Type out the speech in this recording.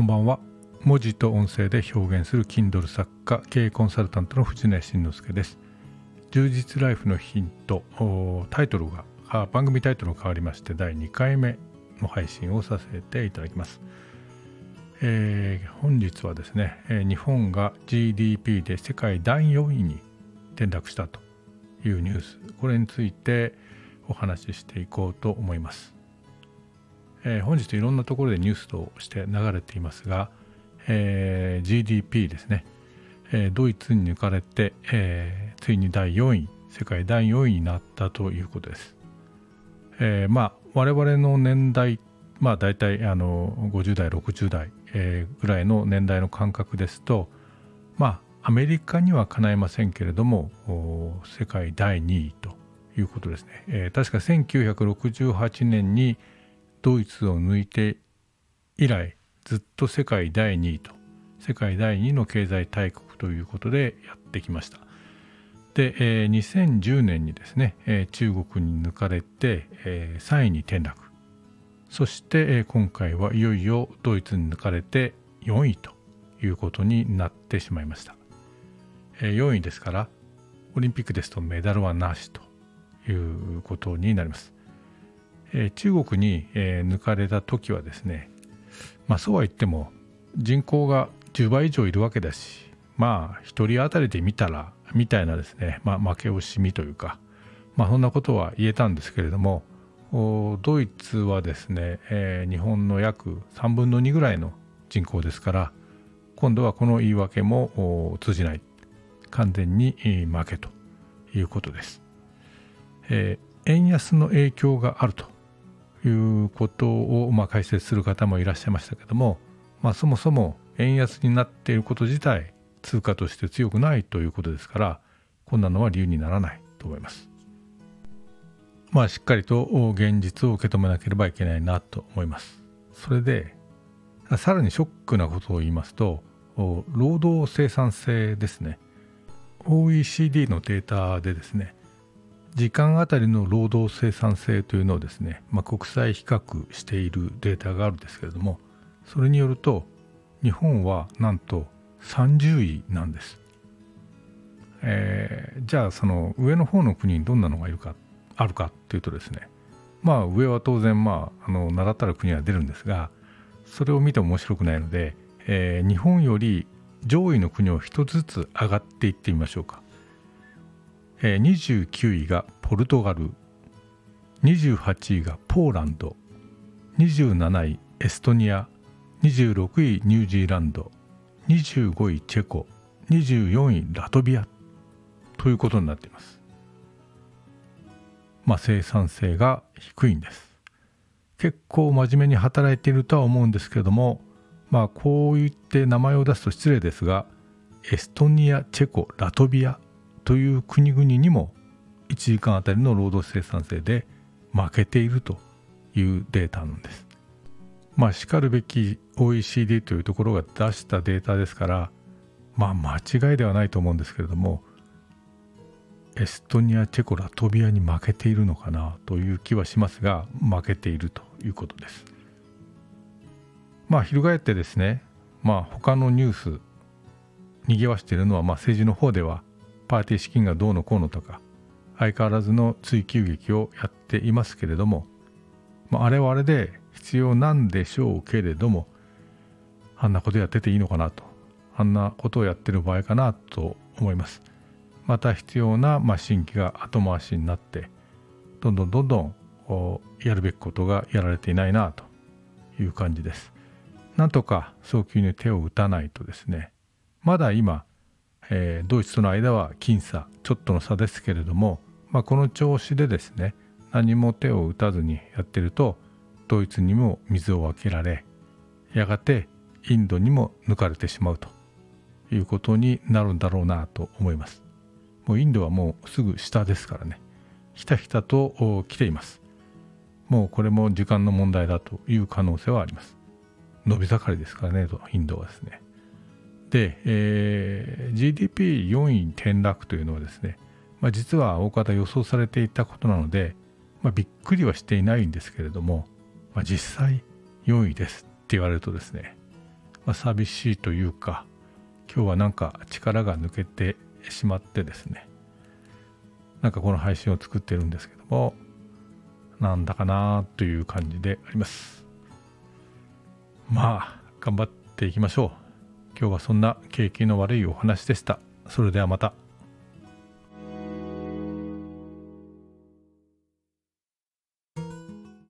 こんばんは。文字と音声で表現する Kindle 作家経営コンサルタントの藤根慎之介です。充実ライフのヒントタイトルが番組タイトルが変わりまして第2回目の配信をさせていただきます、えー、本日はですね、え日本が GDP で世界第4位に転落したというニュース。これについてお話ししていこうと思います、えー、本日いろんなところでニュースとして流れていますが、えー、GDP ですね、えー、ドイツに抜かれて、えついに第4位世界第4位になったということです、えまあ我々の年代まあ大体あの50代60代、えぐらいの年代の感覚ですとまあアメリカにはかないませんけれども世界第2位ということですね、えー、確か1968年にドイツを抜いて以来ずっと世界第2位と世界第2位の経済大国ということでやってきました。で、えー、2010年にですね、えー、中国に抜かれて、えー、3位に転落。そして、えー、今回はいよいよドイツに抜かれて4位ということになってしまいました。4位ですからオリンピックですとメダルはなしということになります。中国に抜かれた時はですねまあそうは言っても人口が10倍以上いるわけだしまあ1人当たりで見たらみたいなですね、まあ、負け惜しみというかまあそんなことは言えたんですけれどもドイツはですね、えー、日本の約3分の2ぐらいの人口ですから今度はこの言い訳も通じない完全に負けということです。えー、円安の影響があるということを、まあ、解説する方もいらっしゃいましたけども、まあ、そもそも円安になっていること自体通貨として強くないということですからこんなのは理由にならないと思います。まあしっかりと現実を受け止めなければいけないなと思います。それでさらにショックなことを言いますと労働生産性ですね OECD のデータでですね時間あたりの労働生産性というのをですね、まあ、国際比較しているデータがあるんですけれどもそれによると日本はなんと30位なんです。えー、じゃあその上の方の国にどんなのがいるかあるかっていうとですねまあ上は当然まああの名だたる国は出るんですがそれを見ても面白くないので、えー、日本より上位の国を一つずつ上がっていってみましょうか、えー、29位がポルトガル28位がポーランド27位エストニア26位ニュージーランド25位チェコ24位ラトビアということになっています。まあ生産性が低いんです。結構真面目に働いているとは思うんですけどもまあこう言って名前を出すと失礼ですがエストニアチェコラトビアという国々にも1時間あたりの労働生産性で負けているというデータなんです。まあしかるべき OECD というところが出したデータですからまあ間違いではないと思うんですけれどもエストニアチェコラトビアに負けているのかなという気はしますが負けているということです。まあ翻ってですねまあ他のニュースにぎわしているのはまあ政治の方ではパーティー資金がどうのこうのとか相変わらずの追及劇をやっていますけれども、まあ、あれはあれで必要なんでしょうけれどもあんなことやってていいのかなとあんなことをやってる場合かなと思います。また必要な、まあ、新規が後回しになってどんどんどんどんやるべきことがやられていないなという感じです。なんとか早急に手を打たないとですねまだ今、えー、ドイツとの間は僅差ちょっとの差ですけれども、まあ、この調子でですね何も手を打たずにやってるとドイツにも水を分けられやがてインドにも抜かれてしまうということになるんだろうなと思います。もうインドはもうすぐ下ですからねひたひたと来ています。もうこれも時間の問題だという可能性はあります。伸び盛りですからねインドはですね。で、えー、GDP4 位転落というのはですね、まあ、実は大方予想されていたことなので、まあ、びっくりはしていないんですけれども、まあ、実際4位ですって言われるとですねまあ、寂しいというか今日はなんか力が抜けてしまってですねなんかこの配信を作ってるんですけどもなんだかなという感じであります。まあ頑張っていきましょう。今日はそんな景気の悪いお話でしたそれではまた。